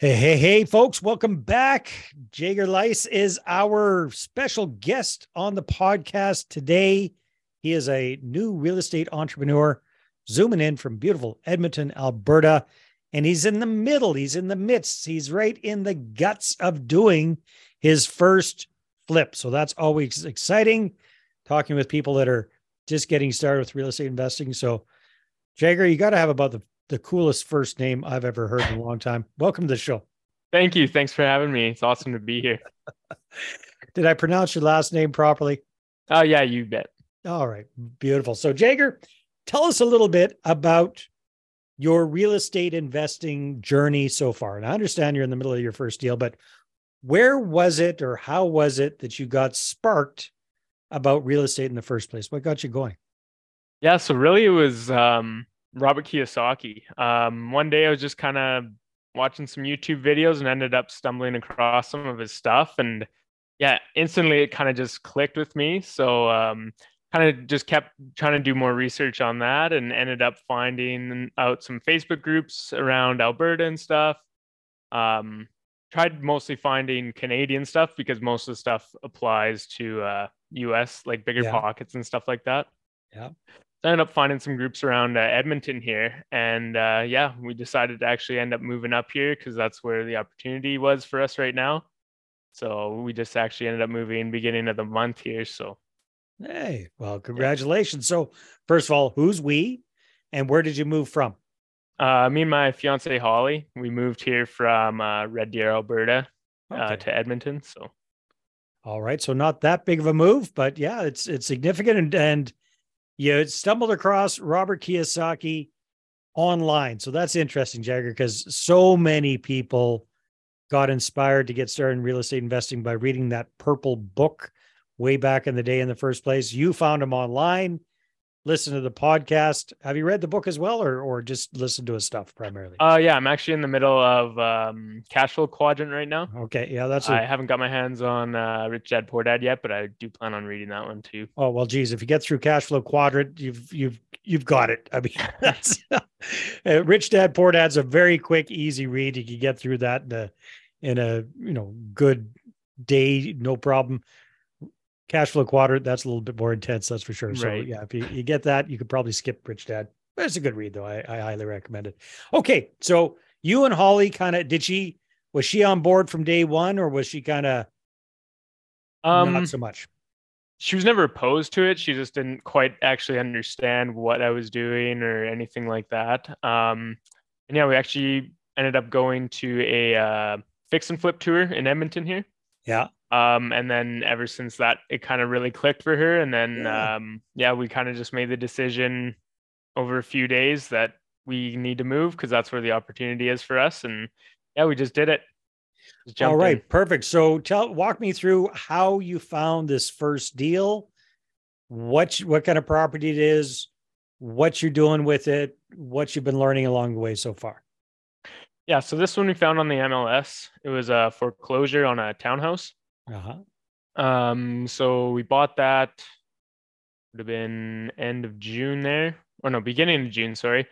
Hey, hey, hey, folks, welcome back. Jaeger Leis is our special guest on the podcast today. He is a new real estate entrepreneur zooming in from beautiful Edmonton, Alberta. And he's in the middle, he's in the midst, he's right in the guts of doing his first flip. So that's always exciting talking with people that are just getting started with real estate investing. So, Jaeger, you got to have about the, the coolest first name I've ever heard in a long time. Welcome to the show. Thank you. Thanks for having me. It's awesome to be here. Did I pronounce your last name properly? Oh, yeah, you bet. All right. Beautiful. So, Jaeger, tell us a little bit about your real estate investing journey so far. And I understand you're in the middle of your first deal, but where was it or how was it that you got sparked about real estate in the first place? What got you going? Yeah, so really it was um, Robert Kiyosaki. Um, one day I was just kind of watching some YouTube videos and ended up stumbling across some of his stuff. And yeah, instantly it kind of just clicked with me. So um, kind of just kept trying to do more research on that and ended up finding out some Facebook groups around Alberta and stuff. Um, tried mostly finding Canadian stuff because most of the stuff applies to uh, US, like bigger yeah. pockets and stuff like that. Yeah. So I ended up finding some groups around uh, Edmonton here. And uh, yeah, we decided to actually end up moving up here because that's where the opportunity was for us right now. So we just actually ended up moving beginning of the month here. So hey, well, congratulations. Yeah. So first of all, who's we and where did you move from? Uh, me and my fiance Holly, we moved here from uh, Red Deer, Alberta, uh, okay. uh, to Edmonton. So, all right, so not that big of a move, but yeah, it's it's significant, and and you stumbled across Robert Kiyosaki online, so that's interesting, Jaeger, because so many people got inspired to get started in real estate investing by reading that purple book way back in the day in the first place. You found him online listen to the podcast. Have you read the book as well, or or just listen to his stuff primarily? Uh, yeah, I'm actually in the middle of um, Cash Flow Quadrant right now. Okay, yeah, that's. I haven't got my hands on uh, Rich Dad Poor Dad yet, but I do plan on reading that one too. Oh well, geez, if you get through Cash Flow Quadrant, you've you've you've got it. I mean, that's uh, Rich Dad Poor Dad's a very quick, easy read. You can get through that in a in a you know good day, no problem cash flow quadrant that's a little bit more intense that's for sure. So right. yeah if you, you get that you could probably skip rich dad. But it's a good read though. I, I highly recommend it. Okay so you and holly kind of did she was she on board from day one or was she kind of um not so much? she was never opposed to it. She just didn't quite actually understand what i was doing or anything like that. Um and yeah we actually ended up going to a uh, fix and flip tour in edmonton here. Yeah um, and then ever since that, it kind of really clicked for her. And then, yeah, um, yeah we kind of just made the decision over a few days that we need to move because that's where the opportunity is for us. And yeah, we just did it. Just All right, in. perfect. So tell, walk me through how you found this first deal, what what kind of property it is, what you're doing with it, what you've been learning along the way so far. Yeah, so this one we found on the MLS. It was a foreclosure on a townhouse. Uh-huh. Um, so we bought that would have been end of June there, or no, beginning of June, sorry.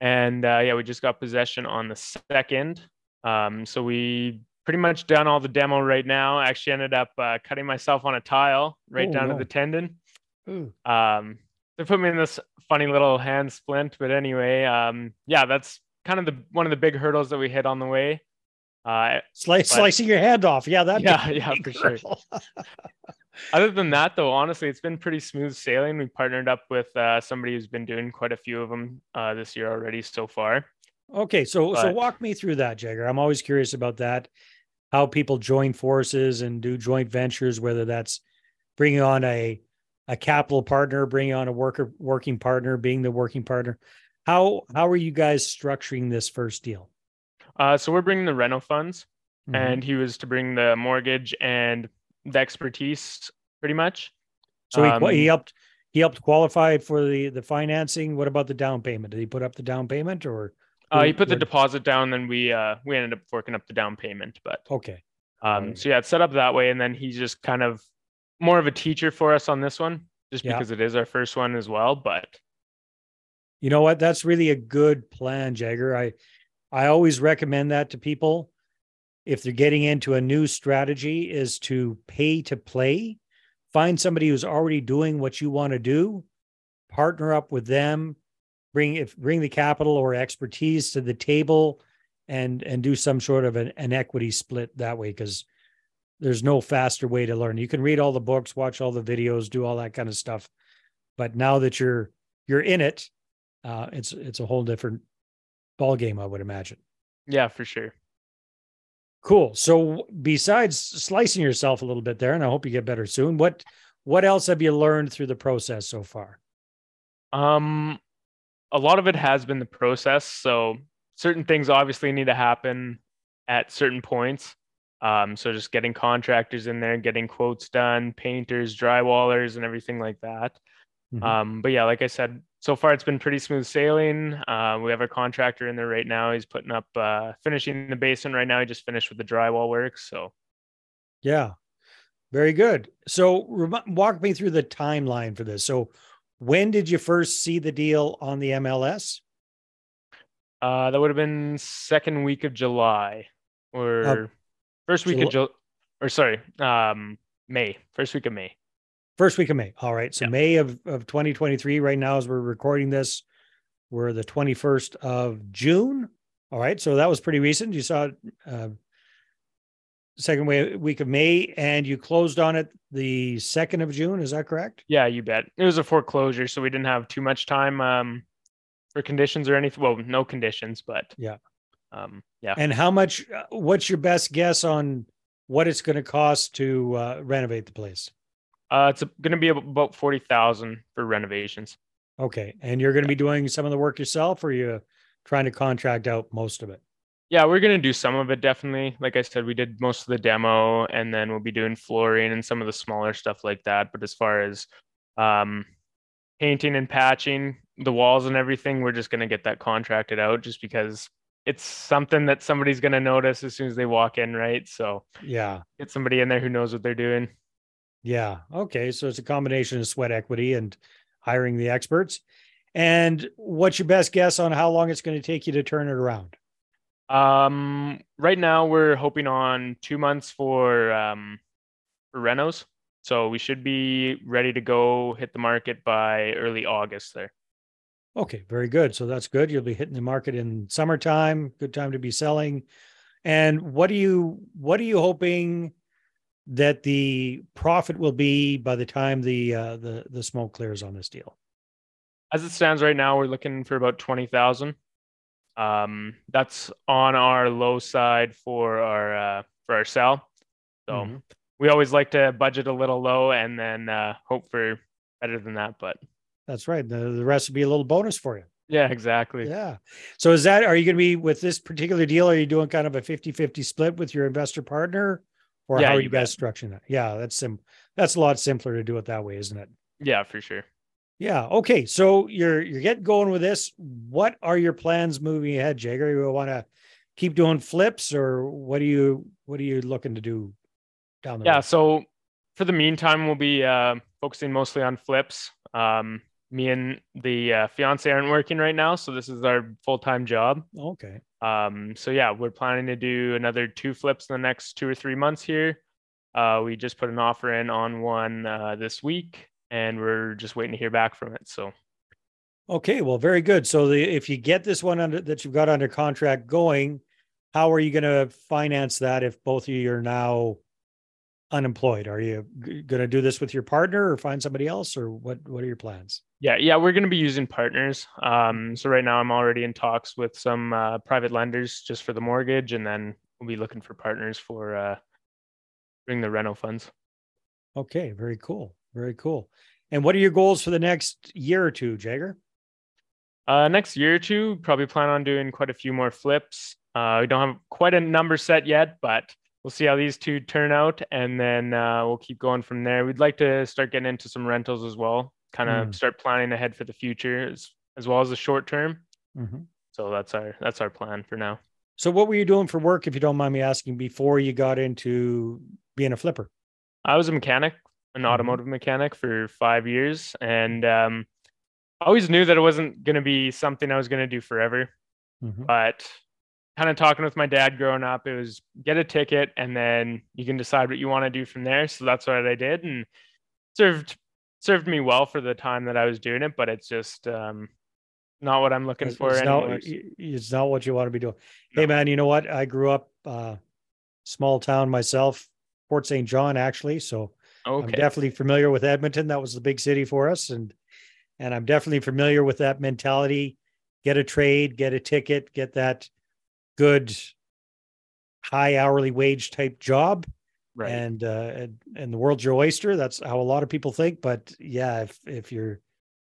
And uh, yeah, we just got possession on the second. Um, so we pretty much done all the demo right now. Actually, ended up uh, cutting myself on a tile right oh, down no. to the tendon. Ooh. Um, they put me in this funny little hand splint, but anyway, um, yeah, that's kind of the one of the big hurdles that we hit on the way. Uh, Slice, but, slicing your hand off. Yeah, that. Yeah, yeah, for sure. Other than that, though, honestly, it's been pretty smooth sailing. We partnered up with uh, somebody who's been doing quite a few of them uh, this year already so far. Okay, so but, so walk me through that, Jaeger. I'm always curious about that. How people join forces and do joint ventures, whether that's bringing on a a capital partner, bringing on a worker working partner, being the working partner. How how are you guys structuring this first deal? Uh, so we're bringing the rental funds, mm-hmm. and he was to bring the mortgage and the expertise, pretty much. So um, he, he helped he helped qualify for the the financing. What about the down payment? Did he put up the down payment or? Uh, he put the deposit down, then we uh we ended up working up the down payment. But okay. Um. Right. So yeah, it's set up that way, and then he's just kind of more of a teacher for us on this one, just because it is our first one as well. But you know what? That's really a good plan, Jaeger. I I always recommend that to people. if they're getting into a new strategy is to pay to play. Find somebody who's already doing what you want to do. Partner up with them. Bring if bring the capital or expertise to the table and and do some sort of an, an equity split that way because there's no faster way to learn. You can read all the books watch all the videos do all that kind of stuff. But now that you're you're in it uh it's it's a whole different ball game i would imagine yeah for sure Cool. So besides slicing yourself a little bit there, and I hope you get better soon, what what else have you learned through the process so far? Um a lot of it has been the process. So certain things obviously need to happen at certain points. Um, so just getting contractors in there, getting quotes done, painters, drywallers, and everything like that. Mm-hmm. Um, but yeah, like I said, so far it's been pretty smooth sailing. Uh, we have a contractor in there right now. He's putting up, uh, finishing the basement right now. He just finished with the drywall work. So, yeah, very good. So, walk me through the timeline for this. So, when did you first see the deal on the MLS? Uh, that would have been second week of July or uh, first week Jul- of July, or sorry, um, May, first week of May. First week of May. All right. So yeah. May of, of 2023, right now, as we're recording this, we're the 21st of June. All right. So that was pretty recent. You saw uh, second way, week of May and you closed on it the 2nd of June. Is that correct? Yeah, you bet. It was a foreclosure. So we didn't have too much time um, for conditions or anything. Well, no conditions, but yeah. Um, yeah. And how much, uh, what's your best guess on what it's going to cost to uh, renovate the place? Uh, it's going to be about forty thousand for renovations. Okay, and you're going to be doing some of the work yourself, or are you trying to contract out most of it? Yeah, we're going to do some of it definitely. Like I said, we did most of the demo, and then we'll be doing flooring and some of the smaller stuff like that. But as far as um, painting and patching the walls and everything, we're just going to get that contracted out, just because it's something that somebody's going to notice as soon as they walk in, right? So yeah, get somebody in there who knows what they're doing. Yeah. Okay. So it's a combination of sweat equity and hiring the experts. And what's your best guess on how long it's going to take you to turn it around? Um, right now we're hoping on two months for um for renos. So we should be ready to go hit the market by early August there. Okay, very good. So that's good. You'll be hitting the market in summertime. Good time to be selling. And what are you what are you hoping that the profit will be by the time the uh, the the smoke clears on this deal? As it stands right now, we're looking for about twenty thousand. Um, that's on our low side for our uh, for our sell. So mm-hmm. we always like to budget a little low and then uh, hope for better than that. But that's right. The, the rest would be a little bonus for you. Yeah, exactly. Yeah. So is that, are you going to be with this particular deal? Are you doing kind of a 50 50 split with your investor partner? Or yeah, how are you, you guys structuring that? Yeah, that's sim that's a lot simpler to do it that way, isn't it? Yeah, for sure. Yeah. Okay. So you're you're getting going with this. What are your plans moving ahead, Jaeger? You want to keep doing flips, or what are you what are you looking to do down the yeah, road? so for the meantime, we'll be uh, focusing mostly on flips. Um, me and the uh, fiance aren't working right now, so this is our full time job. Okay. Um, so yeah, we're planning to do another two flips in the next two or three months here. Uh, we just put an offer in on one uh, this week, and we're just waiting to hear back from it. So. Okay, well, very good. So the, if you get this one under that you've got under contract going, how are you going to finance that if both of you are now unemployed? Are you g- going to do this with your partner or find somebody else, or what? What are your plans? Yeah, yeah, we're going to be using partners. Um, so right now, I'm already in talks with some uh, private lenders just for the mortgage, and then we'll be looking for partners for uh, bring the rental funds. Okay, very cool, very cool. And what are your goals for the next year or two, Jaeger? Uh, next year or two, probably plan on doing quite a few more flips. Uh, we don't have quite a number set yet, but we'll see how these two turn out, and then uh, we'll keep going from there. We'd like to start getting into some rentals as well, kind of mm. start planning ahead for the future as, as well as the short term. Mm-hmm. So that's our that's our plan for now. So what were you doing for work, if you don't mind me asking, before you got into being a flipper? I was a mechanic, an mm-hmm. automotive mechanic for five years, and um, I always knew that it wasn't going to be something I was going to do forever. Mm-hmm. But kind of talking with my dad growing up, it was get a ticket and then you can decide what you want to do from there. So that's what I did and served served me well for the time that I was doing it, but it's just um, not what I'm looking It's, for it's not, it's not what you want to be doing. Hey, man, you know what? I grew up uh, small town myself, Fort St. John, actually. So I'm definitely familiar with Edmonton. That was the big city for us, and and I'm definitely familiar with that mentality. Get a trade, get a ticket, get that good high hourly wage type job, right. and uh, and and the world's your oyster. That's how a lot of people think. But yeah, if if you're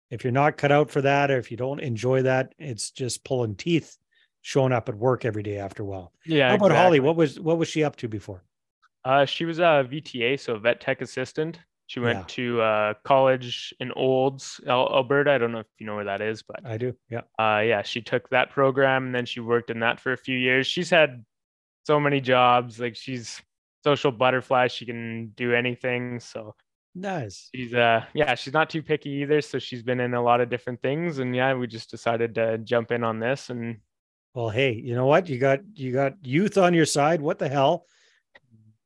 if you're not cut out for that, or if you don't enjoy that, it's just pulling teeth, showing up at work every day after a while. yeah. How about Holly? What was what was she up to before? Uh, she was a VTA, so vet tech assistant. She went Yeah. to uh, college in Olds, Alberta. I don't know if you know where that is, but I do. Yeah. uh, yeah, she took that program and then she worked in that for a few years. She's had so many jobs. Like she's social butterfly. She can do anything. So Nice. she's uh yeah, she's not too picky either. So she's been in a lot of different things. And yeah, we just decided to jump in on this and Well, hey, you know what? You got you got youth on your side. What the hell?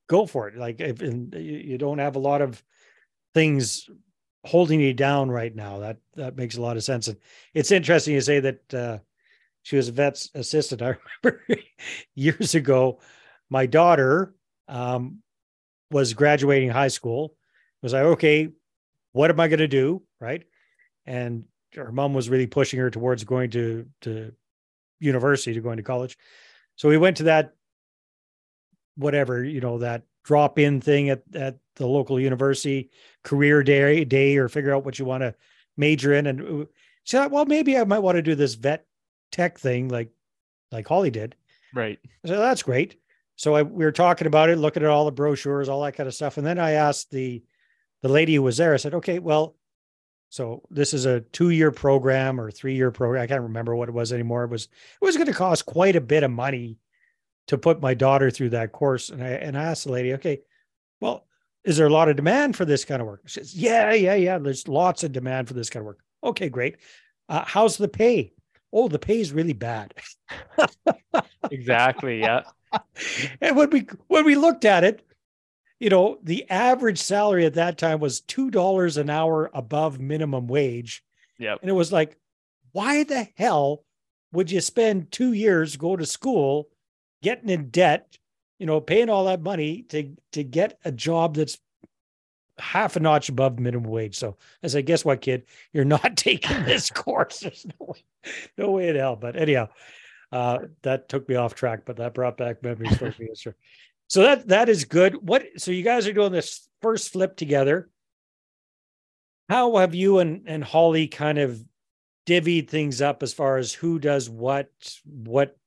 Go for it. Like if and you you don't have a lot of things holding you down right now. That that makes a lot of sense. And it's interesting you say that uh, she was a vet's assistant. I remember years ago, my daughter um, was graduating high school. Was like, okay, what am I going to do? Right. And her mom was really pushing her towards going to to university to going to college. So we went to that whatever, you know, that drop in thing at, at the local university, career day day, or figure out what you want to major in. And uh, she thought, well, maybe I might want to do this vet tech thing like like Holly did. right. So that's great. So I, we were talking about it, looking at all the brochures, all that kind of stuff. And then I asked the the lady who was there, I said, okay, well, so this is a two-year program or three-year program. I can't remember what it was anymore. It was it was going to cost quite a bit of money to put my daughter through that course. And I and I asked the lady, okay, well, is there a lot of demand for this kind of work? She says, yeah, yeah, yeah. There's lots of demand for this kind of work. Okay, great. Uh, how's the pay? Oh, the pay is really bad. Exactly. Yeah. and when we when we looked at it, you know, the average salary at that time was two dollars an hour above minimum wage, Yep. and it was like, why the hell would you spend two years go to school, getting in debt, you know, paying all that money to to get a job that's half a notch above minimum wage? So I said, guess what, kid, you're not taking this course. There's no way, no way in hell. But anyhow, uh, that took me off track, but that brought back memories for me. Sure. So that that is good. What so you guys are doing this first flip together. How have you and, and Holly kind of divvied things up as far as who does what, what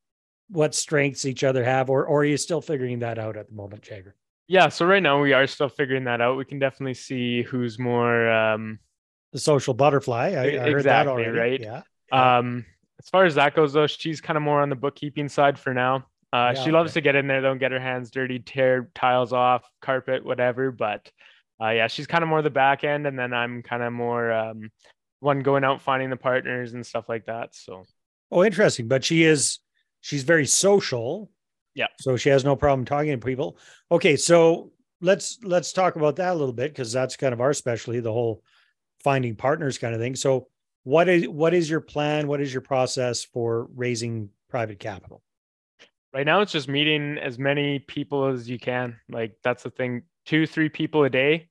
what strengths each other have, or or are you still figuring that out at the moment, Jaeger? Yeah. So right now we are still figuring that out. We can definitely see who's more um The social butterfly. I, I heard that Exactly, already. right? Yeah. Yeah. Um, as far as that goes, though, she's kind of more on the bookkeeping side for now. Uh, Yeah, she loves okay. to get in there, though, and get her hands dirty, tear tiles off, carpet, whatever. But uh, yeah, she's kind of more the back end, and then I'm kind of more um, one going out finding the partners and stuff like that. So Oh, interesting. But she is she's very social. Yeah. So she has no problem talking to people. Okay, so let's let's talk about that a little bit because that's kind of our specialty, the whole finding partners kind of thing. So what is what is your plan? What is your process for raising private capital? right now, it's just meeting as many people as you can. Like that's the thing, two, three people a day,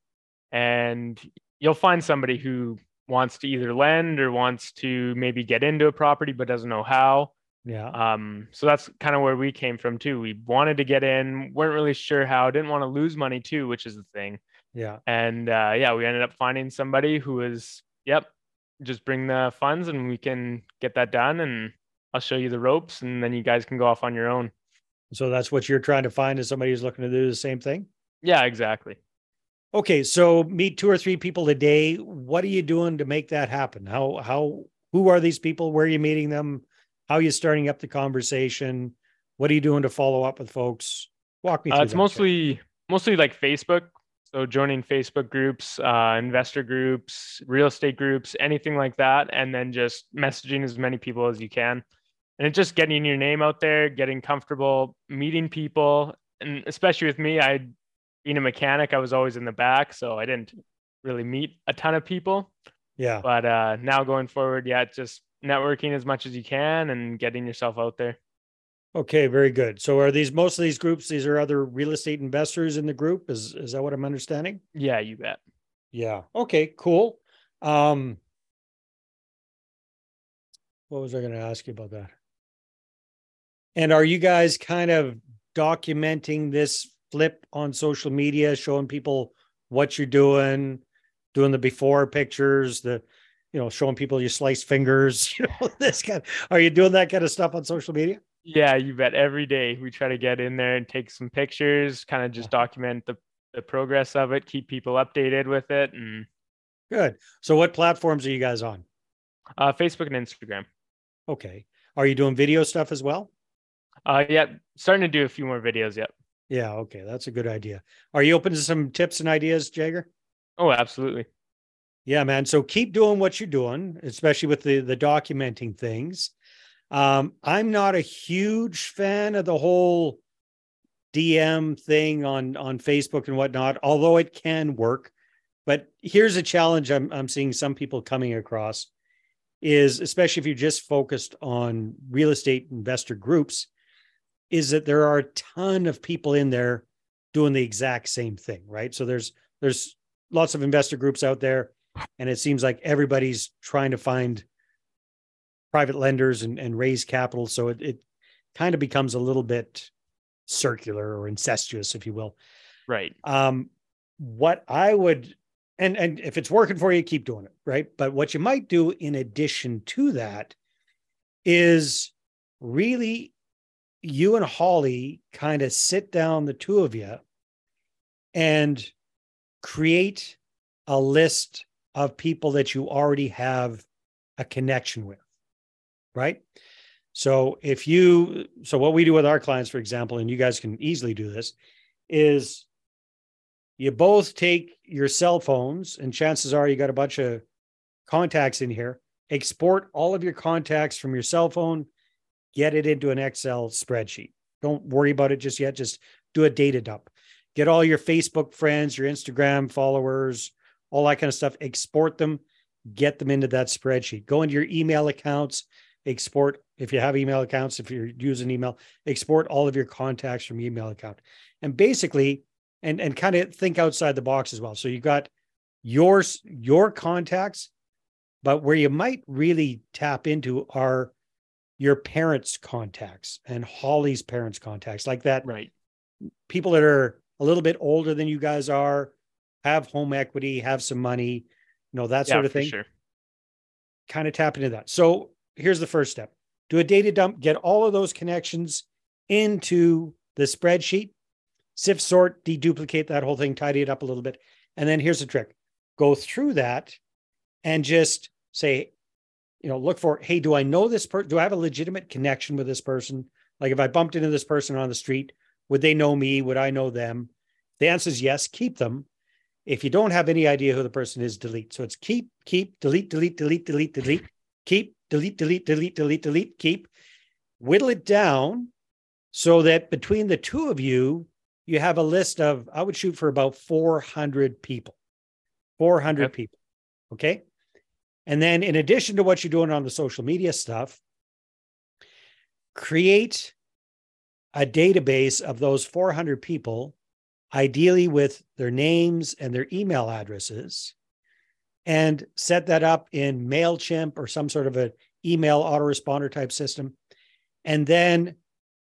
and you'll find somebody who wants to either lend or wants to maybe get into a property but doesn't know how. Yeah. Um, so that's kind of where we came from too. We wanted to get in, weren't really sure how, didn't want to lose money too, which is the thing. Yeah. And uh, yeah, we ended up finding somebody who was, yep, just bring the funds and we can get that done. And I'll show you the ropes, and then you guys can go off on your own. So that's what you're trying to find is somebody who's looking to do the same thing. Yeah, exactly. Okay, so meet two or three people a day. What are you doing to make that happen? How how who are these people? Where are you meeting them? How are you starting up the conversation? What are you doing to follow up with folks? Walk me through. Uh, it's that, Jay. mostly mostly like Facebook. So joining Facebook groups, uh, investor groups, real estate groups, anything like that, and then just messaging as many people as you can. and it's just getting your name out there, getting comfortable, meeting people, and especially with me, I being a mechanic, I was always in the back, so I didn't really meet a ton of people. Yeah. But uh, now going forward, yeah, just networking as much as you can and getting yourself out there. Okay, very good. So are these most of these groups? These are other real estate investors in the group. Is is that what I'm understanding? Yeah, you bet. Yeah. Okay. Cool. Um, what was I going to ask you about that? And are you guys kind of documenting this flip on social media, showing people what you're doing, doing the before pictures, the you know, showing people your sliced fingers, you know, this kind. Of, are you doing that kind of stuff on social media? Yeah, you bet. Every day we try to get in there and take some pictures, kind of just document the the progress of it, keep people updated with it, and good. So, what platforms are you guys on? Uh, Facebook and Instagram. Okay. Are you doing video stuff as well? Uh, yeah, starting to do a few more videos. Yep. Yeah. Okay, that's a good idea. Are you open to some tips and ideas, Jaeger? Oh, absolutely. Yeah, man. So keep doing what you're doing, especially with the the documenting things. Um, I'm not a huge fan of the whole DM thing on on Facebook and whatnot, although it can work. But here's a challenge I'm I'm seeing some people coming across is especially if you're just focused on real estate investor groups, is that there are a ton of people in there doing the exact same thing, right? So there's there's lots of investor groups out there and it seems like everybody's trying to find private lenders and, and raise capital. So it, it kind of becomes a little bit circular or incestuous, if you will. Right. Um, what I would, and and if it's working for you, keep doing it, right? But what you might do in addition to that is really you and Holly kind of sit down, the two of you, and create a list of people that you already have a connection with, right? So if you, so what we do with our clients, for example, and you guys can easily do this, is you both take your cell phones, and chances are you got a bunch of contacts in here. Export all of your contacts from your cell phone, get it into an Excel spreadsheet. Don't worry about it just yet. Just do a data dump. Get all your Facebook friends, your Instagram followers, all that kind of stuff, export them, get them into that spreadsheet. Go into your email accounts, export if you have email accounts, if you're using email, export all of your contacts from email account. And basically, and and kind of think outside the box as well. So you got yours, your contacts, but where you might really tap into are your parents' contacts and Holly's parents' contacts, like that. Right. People that are a little bit older than you guys are, have home equity, have some money, you know, that sort yeah, of thing. Sure. Kind of tap into that. So here's the first step do a data dump, get all of those connections into the spreadsheet, sift, sort, deduplicate that whole thing, tidy it up a little bit. And then here's the trick go through that and just say, you know, look for, hey, do I know this person? Do I have a legitimate connection with this person? Like if I bumped into this person on the street, would they know me? Would I know them? The answer is yes, keep them. If you don't have any idea who the person is, delete. So it's keep, keep, delete, delete, delete, delete, delete, keep, delete, delete, delete, delete, delete, keep. Whittle it down so that between the two of you, you have a list of, I would shoot for about 400 people. 400 yep. people. Okay. And then, in addition to what you're doing on the social media stuff, create a database of those 400 people ideally with their names and their email addresses, and set that up in MailChimp or some sort of an email autoresponder type system. And then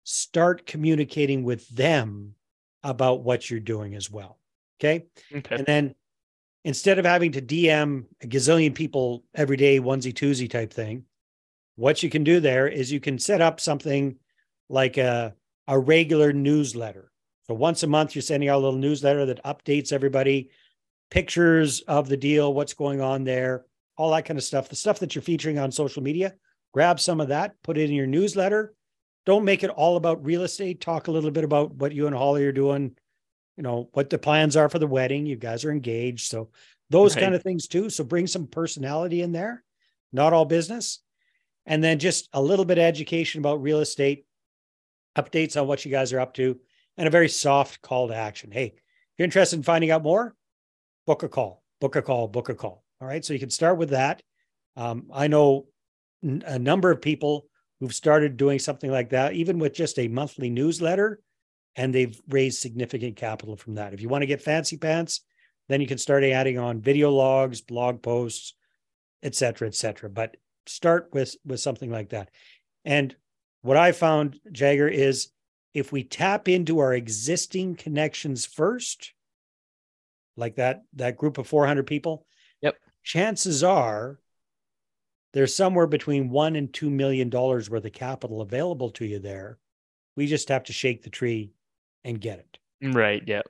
start communicating with them about what you're doing as well. Okay. okay. And then instead of having to DM a gazillion people every day, onesie twosie type thing, what you can do there is you can set up something like a, a regular newsletter so once a month, you're sending out a little newsletter that updates everybody, pictures of the deal, what's going on there, all that kind of stuff. The stuff that you're featuring on social media, grab some of that, put it in your newsletter. Don't make it all about real estate. Talk a little bit about what you and Holly are doing, you know, what the plans are for the wedding. You guys are engaged. So those right. kind of things too. So bring some personality in there, not all business. and then just a little bit of education about real estate, updates on what you guys are up to, and a very soft call to action. Hey, if you're interested in finding out more, book a call, book a call, book a call. All right. So you can start with that. Um, I know a number of people who've started doing something like that, even with just a monthly newsletter, and they've raised significant capital from that. If you want to get fancy pants, then you can start adding on video logs, blog posts, et cetera, et cetera. But start with with something like that. And what I found, Jaeger, is if we tap into our existing connections first, like that that group of 400 people, yep. chances are there's somewhere between one and two million dollars worth of capital available to you there. We just have to shake the tree and get it. Right. Yep.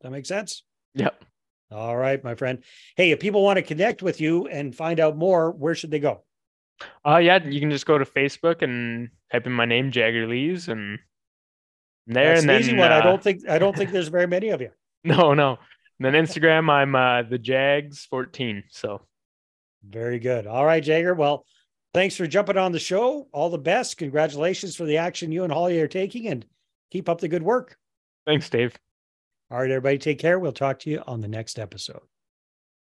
That makes sense. Yep. All right, my friend. Hey, if people want to connect with you and find out more, where should they go? Uh yeah, you can just go to Facebook and type in my name, Jaeger Leis, and there That's and an then easy one. uh, I don't think I don't think there's very many of you. No, no. And then Instagram, I'm uh the Jags 14. So Very good. All right, Jaeger. Well, thanks for jumping on the show. All the best. Congratulations for the action you and Holly are taking, and keep up the good work. thanks, Dave. All right, everybody, take care. We'll talk to you on the next episode.